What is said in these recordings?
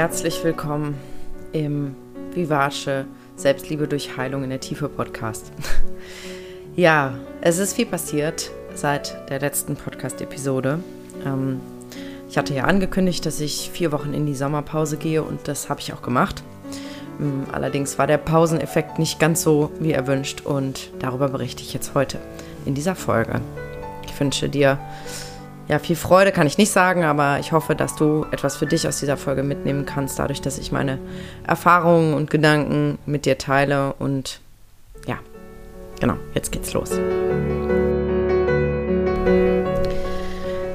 Herzlich willkommen im Vivace Selbstliebe durch Heilung in der Tiefe Podcast. ja, es ist viel passiert seit der letzten Podcast-Episode. Ähm, ich hatte ja angekündigt, dass ich vier Wochen in die Sommerpause gehe und das habe ich auch gemacht. Ähm, allerdings war der Pauseneffekt nicht ganz so wie erwünscht und darüber berichte ich jetzt heute in dieser Folge. Ich wünsche dir ja, viel Freude kann ich nicht sagen, aber ich hoffe, dass du etwas für dich aus dieser Folge mitnehmen kannst, dadurch, dass ich meine Erfahrungen und Gedanken mit dir teile. Und ja, genau, jetzt geht's los.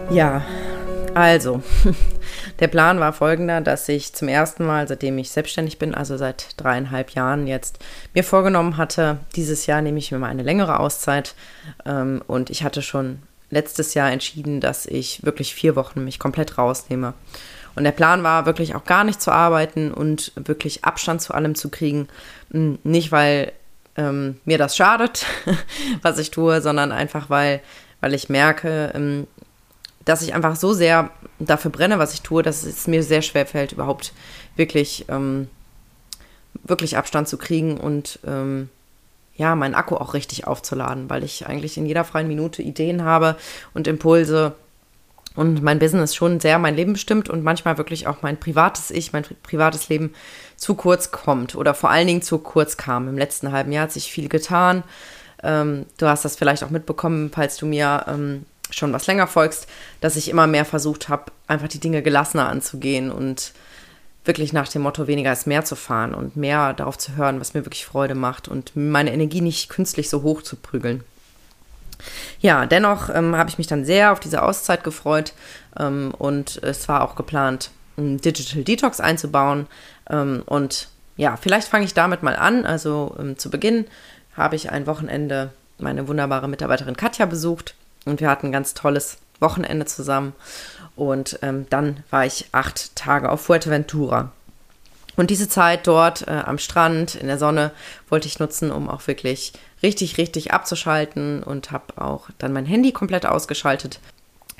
Ja, also, der Plan war folgender, dass ich zum ersten Mal, seitdem ich selbstständig bin, also seit dreieinhalb Jahren jetzt, mir vorgenommen hatte, dieses Jahr nehme ich mir mal eine längere Auszeit. Ähm, und ich hatte schon letztes Jahr entschieden, dass ich wirklich vier Wochen mich komplett rausnehme. Und der Plan war wirklich auch gar nicht zu arbeiten und wirklich Abstand zu allem zu kriegen. Hm, nicht, weil ähm, mir das schadet, was ich tue, sondern einfach, weil, weil ich merke, ähm, dass ich einfach so sehr dafür brenne, was ich tue, dass es mir sehr schwer fällt, überhaupt wirklich, ähm, wirklich Abstand zu kriegen und ähm, ja, meinen Akku auch richtig aufzuladen, weil ich eigentlich in jeder freien Minute Ideen habe und Impulse und mein Business schon sehr mein Leben bestimmt und manchmal wirklich auch mein privates Ich, mein privates Leben zu kurz kommt oder vor allen Dingen zu kurz kam. Im letzten halben Jahr hat sich viel getan. Ähm, du hast das vielleicht auch mitbekommen, falls du mir ähm, schon was länger folgst, dass ich immer mehr versucht habe, einfach die Dinge gelassener anzugehen und wirklich nach dem Motto weniger ist mehr zu fahren und mehr darauf zu hören, was mir wirklich Freude macht und meine Energie nicht künstlich so hoch zu prügeln. Ja, dennoch ähm, habe ich mich dann sehr auf diese Auszeit gefreut ähm, und es war auch geplant, einen Digital Detox einzubauen. Ähm, und ja, vielleicht fange ich damit mal an. Also ähm, zu Beginn habe ich ein Wochenende meine wunderbare Mitarbeiterin Katja besucht und wir hatten ein ganz tolles Wochenende zusammen. Und ähm, dann war ich acht Tage auf Fuerteventura. Und diese Zeit dort äh, am Strand in der Sonne wollte ich nutzen, um auch wirklich richtig, richtig abzuschalten und habe auch dann mein Handy komplett ausgeschaltet.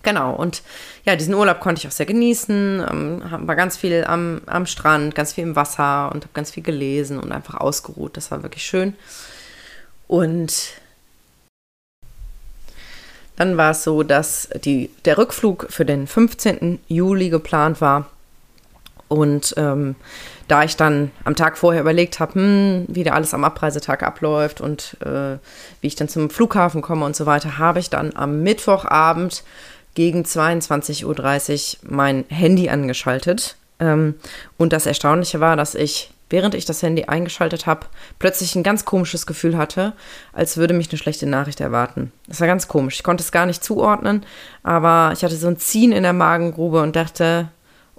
Genau, und ja, diesen Urlaub konnte ich auch sehr genießen, ähm, war ganz viel am, am Strand, ganz viel im Wasser und habe ganz viel gelesen und einfach ausgeruht. Das war wirklich schön. Und dann war es so, dass die, der Rückflug für den 15. Juli geplant war. Und ähm, da ich dann am Tag vorher überlegt habe, hm, wie da alles am Abreisetag abläuft und äh, wie ich dann zum Flughafen komme und so weiter, habe ich dann am Mittwochabend gegen 22.30 Uhr mein Handy angeschaltet. Ähm, und das Erstaunliche war, dass ich während ich das Handy eingeschaltet habe, plötzlich ein ganz komisches Gefühl hatte, als würde mich eine schlechte Nachricht erwarten. Das war ganz komisch. Ich konnte es gar nicht zuordnen, aber ich hatte so ein Ziehen in der Magengrube und dachte,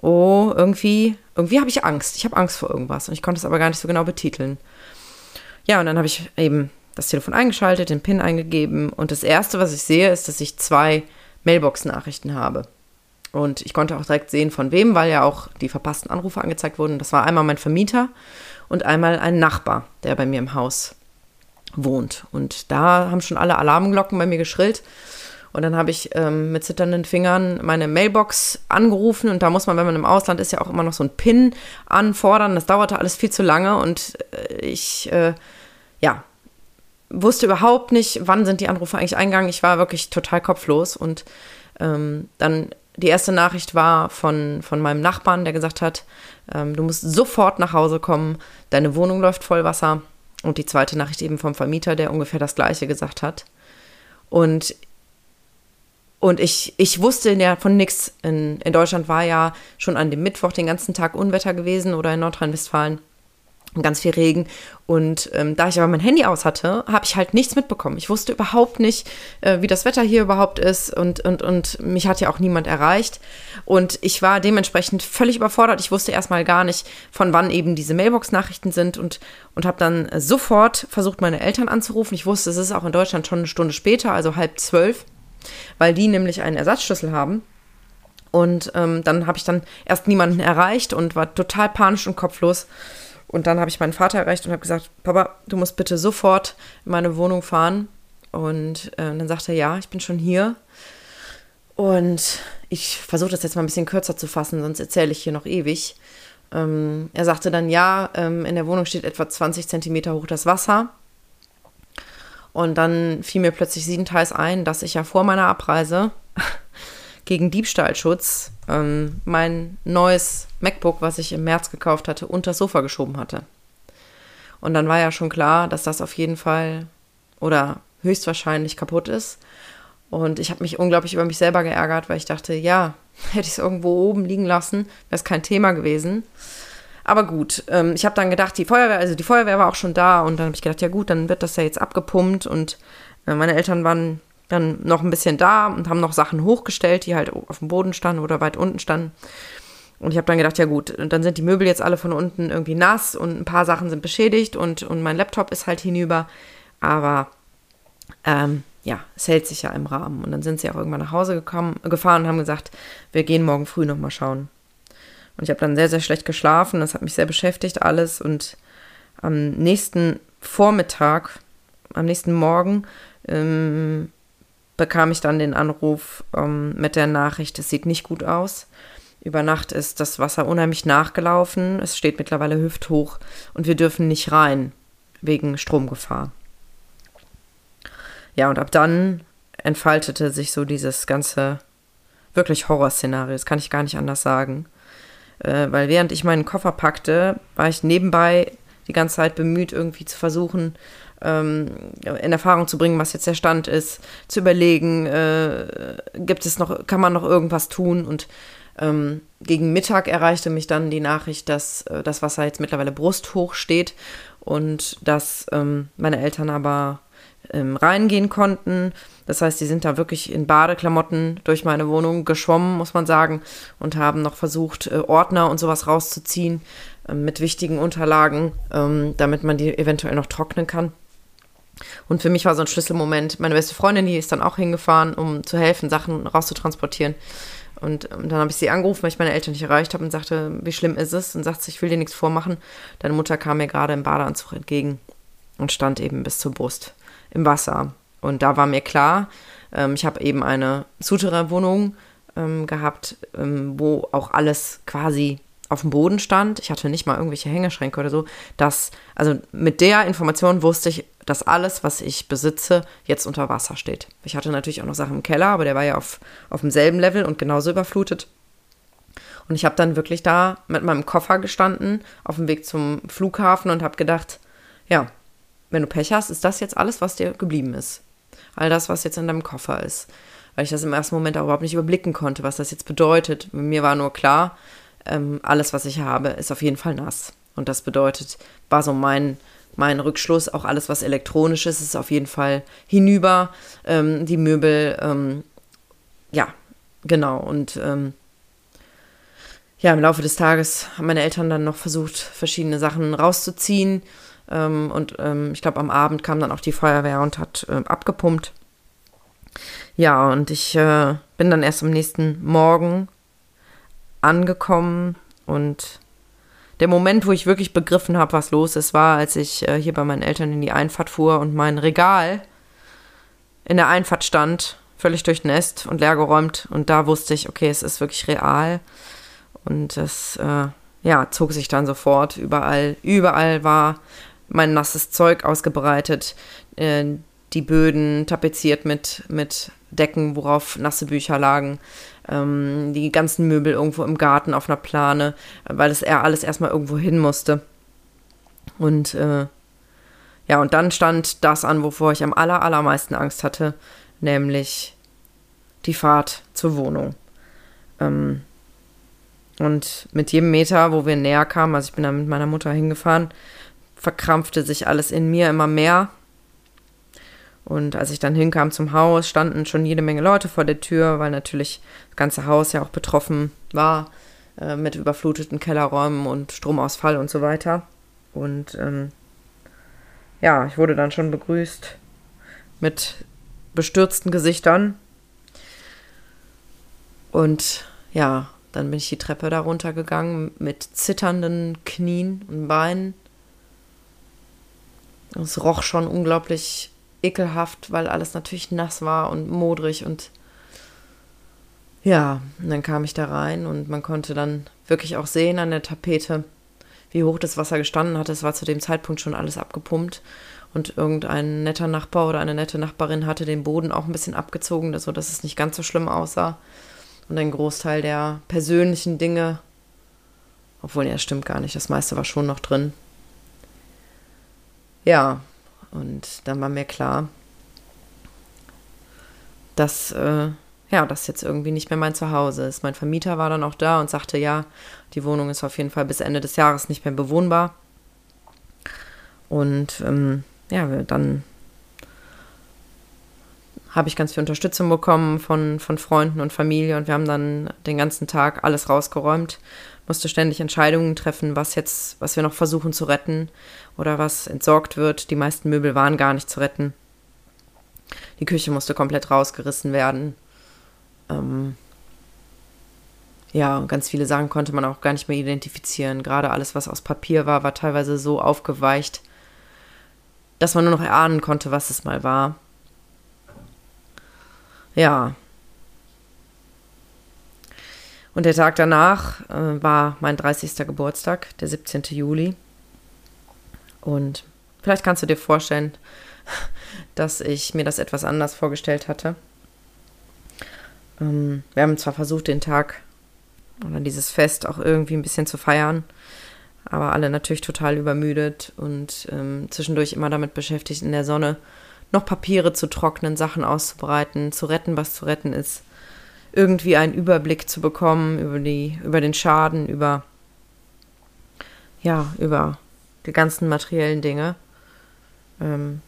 oh, irgendwie, irgendwie habe ich Angst. Ich habe Angst vor irgendwas und ich konnte es aber gar nicht so genau betiteln. Ja, und dann habe ich eben das Telefon eingeschaltet, den PIN eingegeben und das erste, was ich sehe, ist, dass ich zwei Mailbox-Nachrichten habe. Und ich konnte auch direkt sehen, von wem, weil ja auch die verpassten Anrufe angezeigt wurden. Das war einmal mein Vermieter und einmal ein Nachbar, der bei mir im Haus wohnt. Und da haben schon alle Alarmglocken bei mir geschrillt. Und dann habe ich ähm, mit zitternden Fingern meine Mailbox angerufen. Und da muss man, wenn man im Ausland ist, ja auch immer noch so ein PIN anfordern. Das dauerte alles viel zu lange. Und äh, ich, äh, ja, wusste überhaupt nicht, wann sind die Anrufe eigentlich eingegangen. Ich war wirklich total kopflos. Und ähm, dann die erste Nachricht war von, von meinem Nachbarn, der gesagt hat, ähm, du musst sofort nach Hause kommen, deine Wohnung läuft voll Wasser. Und die zweite Nachricht eben vom Vermieter, der ungefähr das gleiche gesagt hat. Und, und ich, ich wusste ja von nichts. In, in Deutschland war ja schon an dem Mittwoch den ganzen Tag Unwetter gewesen oder in Nordrhein-Westfalen ganz viel Regen. Und ähm, da ich aber mein Handy aus hatte, habe ich halt nichts mitbekommen. Ich wusste überhaupt nicht, äh, wie das Wetter hier überhaupt ist und, und, und mich hat ja auch niemand erreicht. Und ich war dementsprechend völlig überfordert. Ich wusste erstmal gar nicht, von wann eben diese Mailbox-Nachrichten sind und, und habe dann sofort versucht, meine Eltern anzurufen. Ich wusste, es ist auch in Deutschland schon eine Stunde später, also halb zwölf, weil die nämlich einen Ersatzschlüssel haben. Und ähm, dann habe ich dann erst niemanden erreicht und war total panisch und kopflos. Und dann habe ich meinen Vater erreicht und habe gesagt, Papa, du musst bitte sofort in meine Wohnung fahren. Und äh, dann sagte er, ja, ich bin schon hier. Und ich versuche das jetzt mal ein bisschen kürzer zu fassen, sonst erzähle ich hier noch ewig. ähm, er sagte dann, ja, ähm, in der Wohnung steht etwa 20 Zentimeter hoch das Wasser. Und dann fiel mir plötzlich siebenteils ein, dass ich ja vor meiner Abreise gegen Diebstahlschutz ähm, mein neues MacBook, was ich im März gekauft hatte, unter das Sofa geschoben hatte. Und dann war ja schon klar, dass das auf jeden Fall oder höchstwahrscheinlich kaputt ist. Und ich habe mich unglaublich über mich selber geärgert, weil ich dachte, ja, hätte ich es irgendwo oben liegen lassen, wäre es kein Thema gewesen. Aber gut, ähm, ich habe dann gedacht, die Feuerwehr, also die Feuerwehr war auch schon da und dann habe ich gedacht, ja gut, dann wird das ja jetzt abgepumpt und äh, meine Eltern waren dann noch ein bisschen da und haben noch Sachen hochgestellt, die halt auf dem Boden standen oder weit unten standen. Und ich habe dann gedacht, ja gut, dann sind die Möbel jetzt alle von unten irgendwie nass und ein paar Sachen sind beschädigt und, und mein Laptop ist halt hinüber. Aber ähm, ja, es hält sich ja im Rahmen. Und dann sind sie auch irgendwann nach Hause gekommen, gefahren und haben gesagt, wir gehen morgen früh nochmal schauen. Und ich habe dann sehr, sehr schlecht geschlafen. Das hat mich sehr beschäftigt alles. Und am nächsten Vormittag, am nächsten Morgen, ähm, bekam ich dann den Anruf ähm, mit der Nachricht, es sieht nicht gut aus. Über Nacht ist das Wasser unheimlich nachgelaufen. Es steht mittlerweile hüfthoch und wir dürfen nicht rein wegen Stromgefahr. Ja, und ab dann entfaltete sich so dieses ganze wirklich Horrorszenario. Das kann ich gar nicht anders sagen. Äh, weil während ich meinen Koffer packte, war ich nebenbei die ganze Zeit bemüht, irgendwie zu versuchen, ähm, in Erfahrung zu bringen, was jetzt der Stand ist, zu überlegen, äh, gibt es noch, kann man noch irgendwas tun und ähm, gegen Mittag erreichte mich dann die Nachricht, dass äh, das Wasser jetzt mittlerweile brusthoch steht und dass ähm, meine Eltern aber ähm, reingehen konnten. Das heißt, die sind da wirklich in Badeklamotten durch meine Wohnung geschwommen, muss man sagen, und haben noch versucht, äh, Ordner und sowas rauszuziehen äh, mit wichtigen Unterlagen, ähm, damit man die eventuell noch trocknen kann. Und für mich war so ein Schlüsselmoment. Meine beste Freundin, die ist dann auch hingefahren, um zu helfen, Sachen rauszutransportieren. Und, und ähm, dann habe ich sie angerufen, weil ich meine Eltern nicht erreicht habe und sagte, wie schlimm ist es? Und sagt sie, ich will dir nichts vormachen. Deine Mutter kam mir gerade im Badeanzug entgegen und stand eben bis zur Brust im Wasser. Und da war mir klar, ähm, ich habe eben eine Souterrain-Wohnung ähm, gehabt, ähm, wo auch alles quasi auf dem Boden stand. Ich hatte nicht mal irgendwelche Hängeschränke oder so. Dass, also mit der Information wusste ich, dass alles, was ich besitze, jetzt unter Wasser steht. Ich hatte natürlich auch noch Sachen im Keller, aber der war ja auf, auf demselben Level und genauso überflutet. Und ich habe dann wirklich da mit meinem Koffer gestanden, auf dem Weg zum Flughafen und habe gedacht, ja, wenn du Pech hast, ist das jetzt alles, was dir geblieben ist. All das, was jetzt in deinem Koffer ist. Weil ich das im ersten Moment auch überhaupt nicht überblicken konnte, was das jetzt bedeutet. Mir war nur klar, ähm, alles, was ich habe, ist auf jeden Fall nass. Und das bedeutet, war so mein, mein Rückschluss, auch alles, was elektronisch ist, ist auf jeden Fall hinüber. Ähm, die Möbel, ähm, ja, genau. Und ähm, ja, im Laufe des Tages haben meine Eltern dann noch versucht, verschiedene Sachen rauszuziehen. Ähm, und ähm, ich glaube, am Abend kam dann auch die Feuerwehr und hat äh, abgepumpt. Ja, und ich äh, bin dann erst am nächsten Morgen angekommen und der Moment, wo ich wirklich begriffen habe, was los ist, war, als ich äh, hier bei meinen Eltern in die Einfahrt fuhr und mein Regal in der Einfahrt stand, völlig durchnässt und leergeräumt. Und da wusste ich, okay, es ist wirklich real. Und es, äh, ja, zog sich dann sofort. Überall, überall war mein nasses Zeug ausgebreitet, äh, die Böden tapeziert mit, mit Decken, worauf nasse Bücher lagen, ähm, die ganzen Möbel irgendwo im Garten auf einer Plane, weil es eher alles erstmal irgendwo hin musste. Und äh, ja, und dann stand das an, wovor ich am aller, allermeisten Angst hatte, nämlich die Fahrt zur Wohnung. Ähm, und mit jedem Meter, wo wir näher kamen, also ich bin da mit meiner Mutter hingefahren, verkrampfte sich alles in mir immer mehr. Und als ich dann hinkam zum Haus, standen schon jede Menge Leute vor der Tür, weil natürlich das ganze Haus ja auch betroffen war äh, mit überfluteten Kellerräumen und Stromausfall und so weiter. Und ähm, ja, ich wurde dann schon begrüßt mit bestürzten Gesichtern. Und ja, dann bin ich die Treppe da runtergegangen mit zitternden Knien und Beinen es roch schon unglaublich ekelhaft, weil alles natürlich nass war und modrig und Ja, und dann kam ich da rein und man konnte dann wirklich auch sehen an der Tapete, wie hoch das Wasser gestanden hatte. Es war zu dem Zeitpunkt schon alles abgepumpt und irgendein netter Nachbar oder eine nette Nachbarin hatte den Boden auch ein bisschen abgezogen, sodass es nicht ganz so schlimm aussah. Und ein Großteil der persönlichen Dinge, obwohl, ja, stimmt gar nicht, das meiste war schon noch drin. Ja, und dann war mir klar, dass, äh, ja, das jetzt irgendwie nicht mehr mein Zuhause ist. Mein Vermieter war dann auch da und sagte, ja, die Wohnung ist auf jeden Fall bis Ende des Jahres nicht mehr bewohnbar. Und ähm, ja, dann habe ich ganz viel Unterstützung bekommen von, von Freunden und Familie und wir haben dann den ganzen Tag alles rausgeräumt, musste ständig Entscheidungen treffen, was jetzt, was wir noch versuchen zu retten oder was entsorgt wird. Die meisten Möbel waren gar nicht zu retten. Die Küche musste komplett rausgerissen werden. Ähm ja, ganz viele Sachen konnte man auch gar nicht mehr identifizieren. Gerade alles, was aus Papier war, war teilweise so aufgeweicht, dass man nur noch erahnen konnte, was es mal war. Ja. Und der Tag danach äh, war mein 30. Geburtstag, der 17. Juli. Und vielleicht kannst du dir vorstellen, dass ich mir das etwas anders vorgestellt hatte. Ähm, wir haben zwar versucht, den Tag oder dieses Fest auch irgendwie ein bisschen zu feiern, aber alle natürlich total übermüdet und ähm, zwischendurch immer damit beschäftigt, in der Sonne noch Papiere zu trocknen, Sachen auszubereiten, zu retten, was zu retten ist, irgendwie einen Überblick zu bekommen über die, über den Schaden, über ja, über die ganzen materiellen Dinge. Ähm,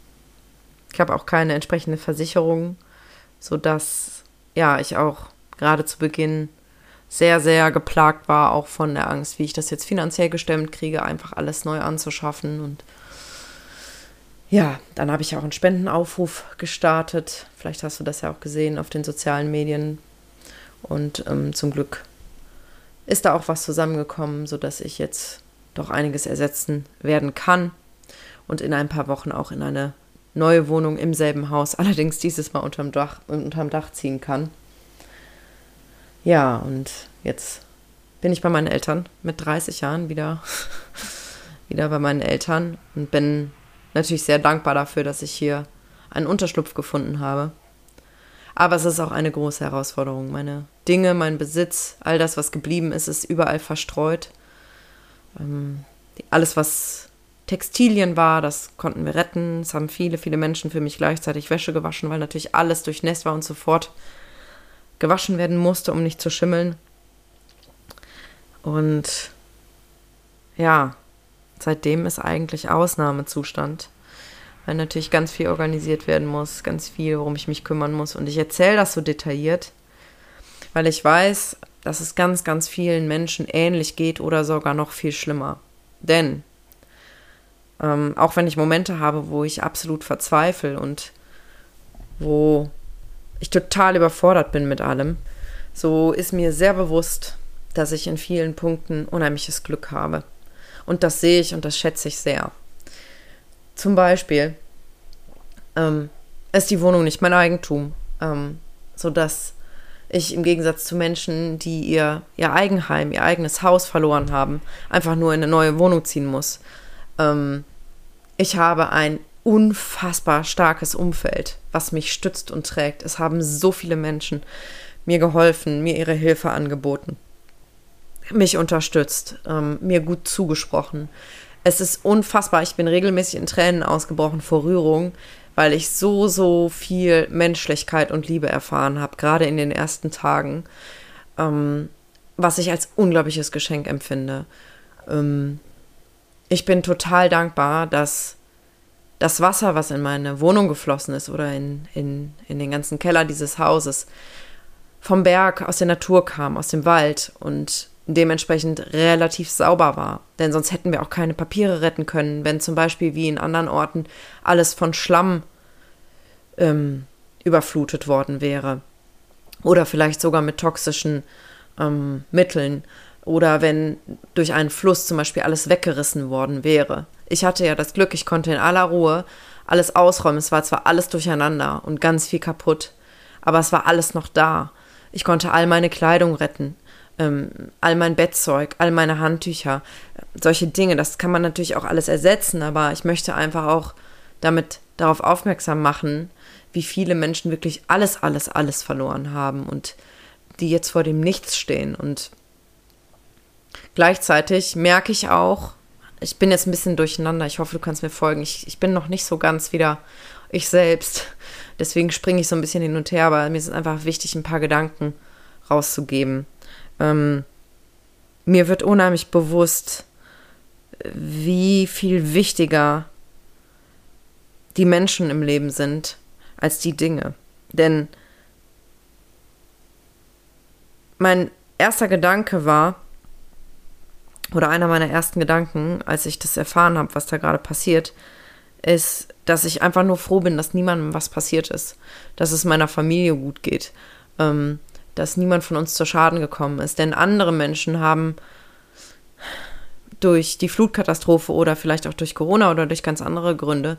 ich habe auch keine entsprechende Versicherung, sodass ja ich auch gerade zu Beginn sehr, sehr geplagt war, auch von der Angst, wie ich das jetzt finanziell gestemmt kriege, einfach alles neu anzuschaffen. Und ja, dann habe ich auch einen Spendenaufruf gestartet. Vielleicht hast du das ja auch gesehen auf den sozialen Medien. Und ähm, zum Glück ist da auch was zusammengekommen, sodass ich jetzt doch einiges ersetzen werden kann und in ein paar Wochen auch in eine neue Wohnung im selben Haus, allerdings dieses Mal unterm Dach, unterm Dach ziehen kann. Ja, und jetzt bin ich bei meinen Eltern mit 30 Jahren wieder, wieder bei meinen Eltern und bin natürlich sehr dankbar dafür, dass ich hier einen Unterschlupf gefunden habe. Aber es ist auch eine große Herausforderung. Meine Dinge, mein Besitz, all das, was geblieben ist, ist überall verstreut. Ähm, alles, was Textilien war, das konnten wir retten. Es haben viele, viele Menschen für mich gleichzeitig Wäsche gewaschen, weil natürlich alles durchnässt war und sofort gewaschen werden musste, um nicht zu schimmeln. Und ja, seitdem ist eigentlich Ausnahmezustand, weil natürlich ganz viel organisiert werden muss, ganz viel, worum ich mich kümmern muss. Und ich erzähle das so detailliert, weil ich weiß, dass es ganz, ganz vielen Menschen ähnlich geht oder sogar noch viel schlimmer. Denn ähm, auch wenn ich Momente habe, wo ich absolut verzweifle und wo ich total überfordert bin mit allem, so ist mir sehr bewusst, dass ich in vielen Punkten unheimliches Glück habe. Und das sehe ich und das schätze ich sehr. Zum Beispiel ähm, ist die Wohnung nicht mein Eigentum, ähm, sodass ich im Gegensatz zu Menschen, die ihr, ihr Eigenheim, ihr eigenes Haus verloren haben, einfach nur in eine neue Wohnung ziehen muss. Ähm, ich habe ein unfassbar starkes Umfeld, was mich stützt und trägt. Es haben so viele Menschen mir geholfen, mir ihre Hilfe angeboten, mich unterstützt, ähm, mir gut zugesprochen. Es ist unfassbar. Ich bin regelmäßig in Tränen ausgebrochen vor Rührung, weil ich so, so viel Menschlichkeit und Liebe erfahren habe, gerade in den ersten Tagen, ähm, was ich als unglaubliches Geschenk empfinde. Ähm, ich bin total dankbar, dass das Wasser, was in meine Wohnung geflossen ist oder in, in, in den ganzen Keller dieses Hauses, vom Berg, aus der Natur kam, aus dem Wald und dementsprechend relativ sauber war. Denn sonst hätten wir auch keine Papiere retten können, wenn zum Beispiel wie in anderen Orten alles von Schlamm ähm, überflutet worden wäre. Oder vielleicht sogar mit toxischen ähm, Mitteln. Oder wenn durch einen Fluss zum Beispiel alles weggerissen worden wäre. Ich hatte ja das Glück, ich konnte in aller Ruhe alles ausräumen. Es war zwar alles durcheinander und ganz viel kaputt, aber es war alles noch da. ich konnte all meine Kleidung retten, ähm, all mein Bettzeug, all meine Handtücher, solche Dinge. Das kann man natürlich auch alles ersetzen, aber ich möchte einfach auch damit darauf aufmerksam machen, wie viele Menschen wirklich alles, alles, alles verloren haben und die jetzt vor dem Nichts stehen. Und gleichzeitig merke ich auch, ich bin jetzt ein bisschen durcheinander. Ich hoffe, du kannst mir folgen. Ich, ich bin noch nicht so ganz wieder ich selbst. Deswegen springe ich so ein bisschen hin und her, aber mir ist einfach wichtig, ein paar Gedanken rauszugeben. Ähm, mir wird unheimlich bewusst, wie viel wichtiger die Menschen im Leben sind als die Dinge. Denn mein erster Gedanke war, oder einer meiner ersten Gedanken, als ich das erfahren habe, was da gerade passiert, ist, dass ich einfach nur froh bin, dass niemandem was passiert ist, dass es meiner Familie gut geht, ähm, dass niemand von uns zu Schaden gekommen ist. Denn andere Menschen haben durch die Flutkatastrophe oder vielleicht auch durch Corona oder durch ganz andere Gründe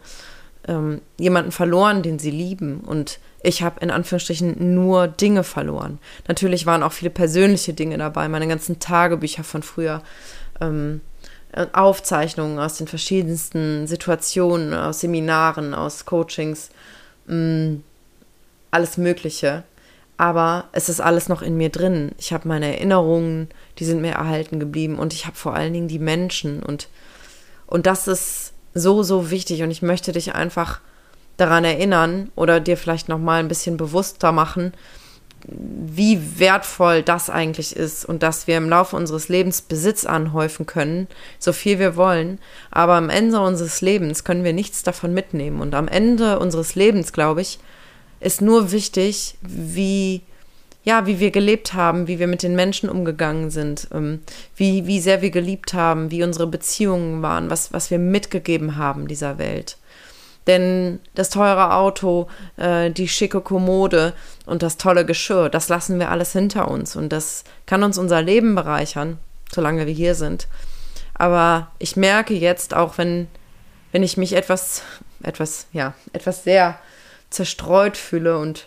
ähm, jemanden verloren, den sie lieben. Und ich habe in Anführungsstrichen nur Dinge verloren. Natürlich waren auch viele persönliche Dinge dabei, meine ganzen Tagebücher von früher, ähm, Aufzeichnungen aus den verschiedensten Situationen, aus Seminaren, aus Coachings, mh, mm, alles Mögliche. Aber es ist alles noch in mir drin. Ich habe meine Erinnerungen, die sind mir erhalten geblieben. Und ich habe vor allen Dingen die Menschen. Und, und das ist so, so wichtig. Und ich möchte dich einfach daran erinnern oder dir vielleicht noch mal ein bisschen bewusster machen, wie wertvoll das eigentlich ist und dass wir im Laufe unseres Lebens Besitz anhäufen können, so viel wir wollen, aber am Ende unseres Lebens können wir nichts davon mitnehmen. Und am Ende unseres Lebens, glaube ich, ist nur wichtig, wie ja, wie wir gelebt haben, wie wir mit den Menschen umgegangen sind, ähm, wie, wie sehr wir geliebt haben, wie unsere Beziehungen waren, was, was wir mitgegeben haben dieser Welt. Denn das teure Auto, äh, die schicke Kommode und das tolle Geschirr, das lassen wir alles hinter uns. Und das kann uns unser Leben bereichern, solange wir hier sind. Aber ich merke jetzt auch, wenn, wenn ich mich etwas, etwas, ja, etwas sehr zerstreut fühle und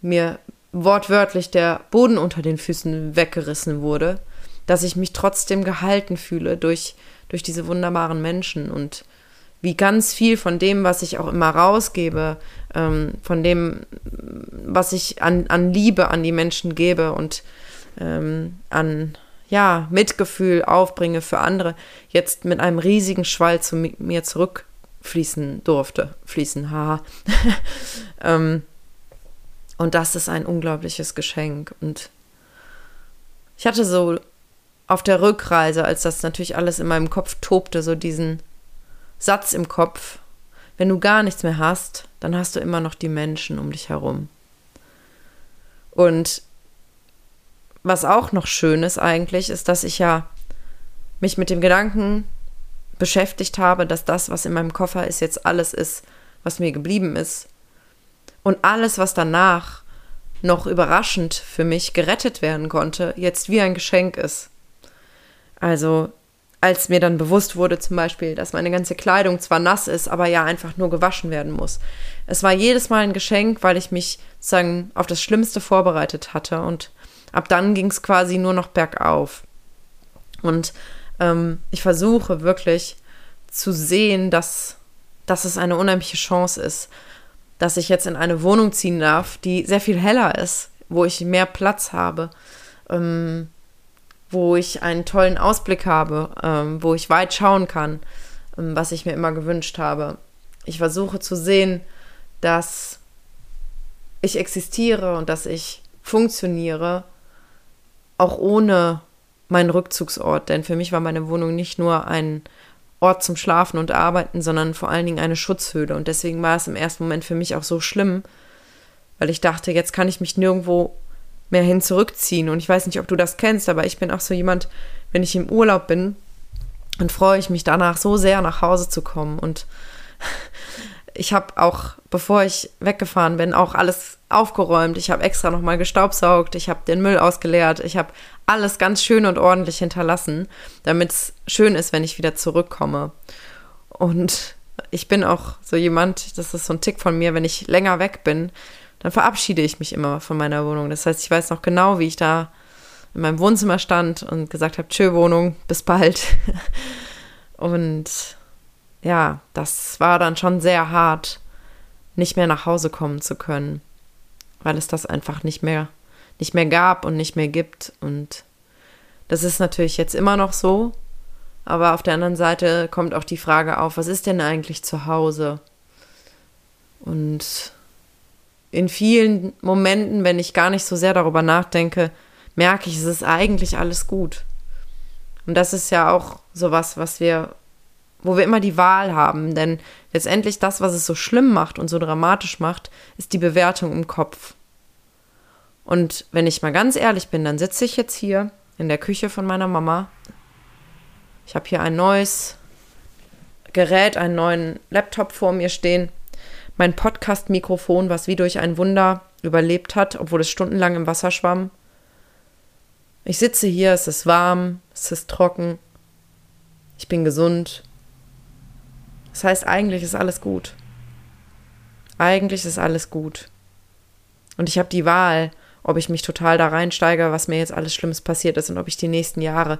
mir wortwörtlich der Boden unter den Füßen weggerissen wurde, dass ich mich trotzdem gehalten fühle durch, durch diese wunderbaren Menschen und wie ganz viel von dem, was ich auch immer rausgebe, ähm, von dem, was ich an, an Liebe an die Menschen gebe und ähm, an ja, Mitgefühl aufbringe für andere, jetzt mit einem riesigen Schwall zu mir zurückfließen durfte. Fließen, haha. ähm, und das ist ein unglaubliches Geschenk. Und ich hatte so auf der Rückreise, als das natürlich alles in meinem Kopf tobte, so diesen Satz im Kopf, wenn du gar nichts mehr hast, dann hast du immer noch die Menschen um dich herum. Und was auch noch schön ist eigentlich, ist, dass ich ja mich mit dem Gedanken beschäftigt habe, dass das, was in meinem Koffer ist, jetzt alles ist, was mir geblieben ist. Und alles, was danach noch überraschend für mich gerettet werden konnte, jetzt wie ein Geschenk ist. Also als mir dann bewusst wurde zum Beispiel, dass meine ganze Kleidung zwar nass ist, aber ja einfach nur gewaschen werden muss. Es war jedes Mal ein Geschenk, weil ich mich sozusagen auf das Schlimmste vorbereitet hatte und ab dann ging es quasi nur noch bergauf. Und ähm, ich versuche wirklich zu sehen, dass, dass es eine unheimliche Chance ist, dass ich jetzt in eine Wohnung ziehen darf, die sehr viel heller ist, wo ich mehr Platz habe. Ähm, wo ich einen tollen Ausblick habe, ähm, wo ich weit schauen kann, ähm, was ich mir immer gewünscht habe. Ich versuche zu sehen, dass ich existiere und dass ich funktioniere, auch ohne meinen Rückzugsort. Denn für mich war meine Wohnung nicht nur ein Ort zum Schlafen und Arbeiten, sondern vor allen Dingen eine Schutzhöhle. Und deswegen war es im ersten Moment für mich auch so schlimm, weil ich dachte, jetzt kann ich mich nirgendwo mehr hin zurückziehen. Und ich weiß nicht, ob du das kennst, aber ich bin auch so jemand, wenn ich im Urlaub bin, dann freue ich mich danach so sehr, nach Hause zu kommen. Und ich habe auch, bevor ich weggefahren bin, auch alles aufgeräumt. Ich habe extra nochmal gestaubsaugt, ich habe den Müll ausgeleert, ich habe alles ganz schön und ordentlich hinterlassen, damit es schön ist, wenn ich wieder zurückkomme. Und ich bin auch so jemand, das ist so ein Tick von mir, wenn ich länger weg bin, dann verabschiede ich mich immer von meiner Wohnung. Das heißt, ich weiß noch genau, wie ich da in meinem Wohnzimmer stand und gesagt habe, tschö Wohnung, bis bald. und ja, das war dann schon sehr hart, nicht mehr nach Hause kommen zu können, weil es das einfach nicht mehr, nicht mehr gab und nicht mehr gibt. Und das ist natürlich jetzt immer noch so. Aber auf der anderen Seite kommt auch die Frage auf, was ist denn eigentlich zu Hause? Und in vielen Momenten, wenn ich gar nicht so sehr darüber nachdenke, merke ich, es ist eigentlich alles gut. Und das ist ja auch sowas, was wir, wo wir immer die Wahl haben. Denn letztendlich das, was es so schlimm macht und so dramatisch macht, ist die Bewertung im Kopf. Und wenn ich mal ganz ehrlich bin, dann sitze ich jetzt hier in der Küche von meiner Mama. Ich habe hier ein neues Gerät, einen neuen Laptop vor mir stehen. Mein Podcast-Mikrofon, was wie durch ein Wunder überlebt hat, obwohl es stundenlang im Wasser schwamm. Ich sitze hier, es ist warm, es ist trocken, ich bin gesund. Das heißt, eigentlich ist alles gut. Eigentlich ist alles gut. Und ich habe die Wahl, ob ich mich total da reinsteige, was mir jetzt alles Schlimmes passiert ist und ob ich die nächsten Jahre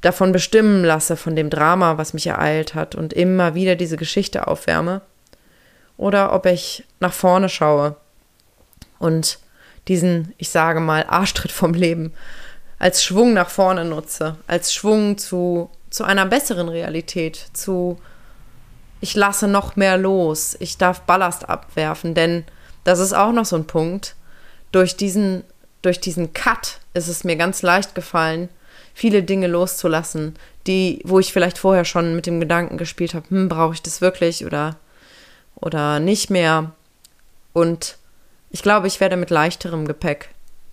davon bestimmen lasse, von dem Drama, was mich ereilt hat und immer wieder diese Geschichte aufwärme. Oder ob ich nach vorne schaue und diesen, ich sage mal, Arschtritt vom Leben als Schwung nach vorne nutze, als Schwung zu, zu einer besseren Realität, zu ich lasse noch mehr los, ich darf Ballast abwerfen, denn das ist auch noch so ein Punkt. Durch diesen, durch diesen Cut ist es mir ganz leicht gefallen, viele Dinge loszulassen, die, wo ich vielleicht vorher schon mit dem Gedanken gespielt habe, hm, brauche ich das wirklich oder, oder nicht mehr. Und ich glaube, ich werde mit leichterem Gepäck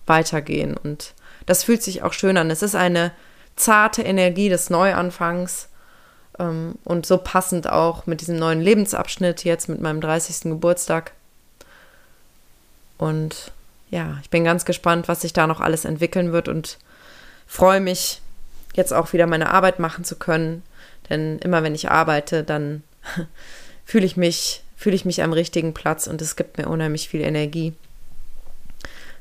weitergehen und das fühlt sich auch schön an. Es ist eine zarte Energie des Neuanfangs und so passend auch mit diesem neuen Lebensabschnitt jetzt mit meinem 30. Geburtstag. Und ja, ich bin ganz gespannt, was sich da noch alles entwickeln wird und freue mich, jetzt auch wieder meine Arbeit machen zu können. Denn immer wenn ich arbeite, dann fühle ich mich, fühle ich mich am richtigen Platz und es gibt mir unheimlich viel Energie.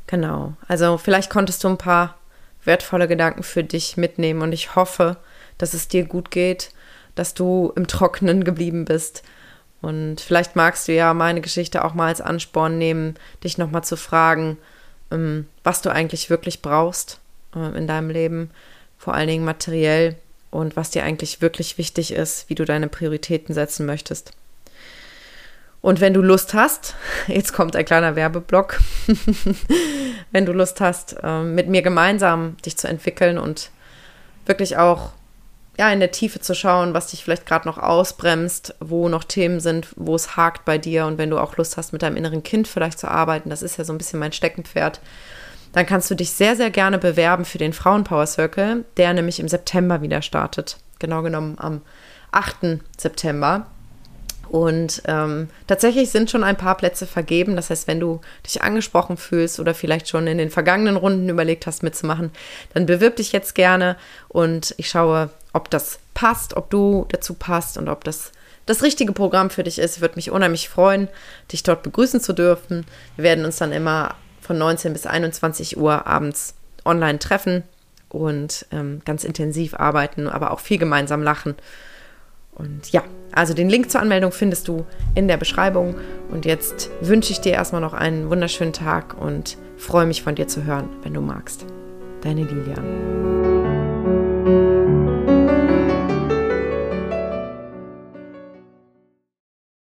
Genau. Also vielleicht konntest du ein paar wertvolle Gedanken für dich mitnehmen und ich hoffe, dass es dir gut geht, dass du im Trockenen geblieben bist. Und vielleicht magst du ja meine Geschichte auch mal als Ansporn nehmen, dich nochmal zu fragen, ähm, was du eigentlich wirklich brauchst äh, in deinem Leben, vor allen Dingen materiell und was dir eigentlich wirklich wichtig ist, wie du deine Prioritäten setzen möchtest. Und wenn du Lust hast, jetzt kommt ein kleiner Werbeblock, wenn du Lust hast, ähm, mit mir gemeinsam dich zu entwickeln und wirklich auch ja, in der Tiefe zu schauen, was dich vielleicht gerade noch ausbremst, wo noch Themen sind, wo es hakt bei dir und wenn du auch Lust hast, mit deinem inneren Kind vielleicht zu arbeiten, das ist ja so ein bisschen mein Steckenpferd, dann kannst du dich sehr, sehr gerne bewerben für den Frauenpower Circle, der nämlich im September wieder startet. Genau genommen am 8. September. Und ähm, tatsächlich sind schon ein paar Plätze vergeben. Das heißt, wenn du dich angesprochen fühlst oder vielleicht schon in den vergangenen Runden überlegt hast, mitzumachen, dann bewirb dich jetzt gerne und ich schaue, ob das passt, ob du dazu passt und ob das das richtige Programm für dich ist. Ich würde mich unheimlich freuen, dich dort begrüßen zu dürfen. Wir werden uns dann immer von 19 bis 21 Uhr abends online treffen und ähm, ganz intensiv arbeiten, aber auch viel gemeinsam lachen. Und ja, also den Link zur Anmeldung findest du in der Beschreibung. Und jetzt wünsche ich dir erstmal noch einen wunderschönen Tag und freue mich von dir zu hören, wenn du magst. Deine Lilian.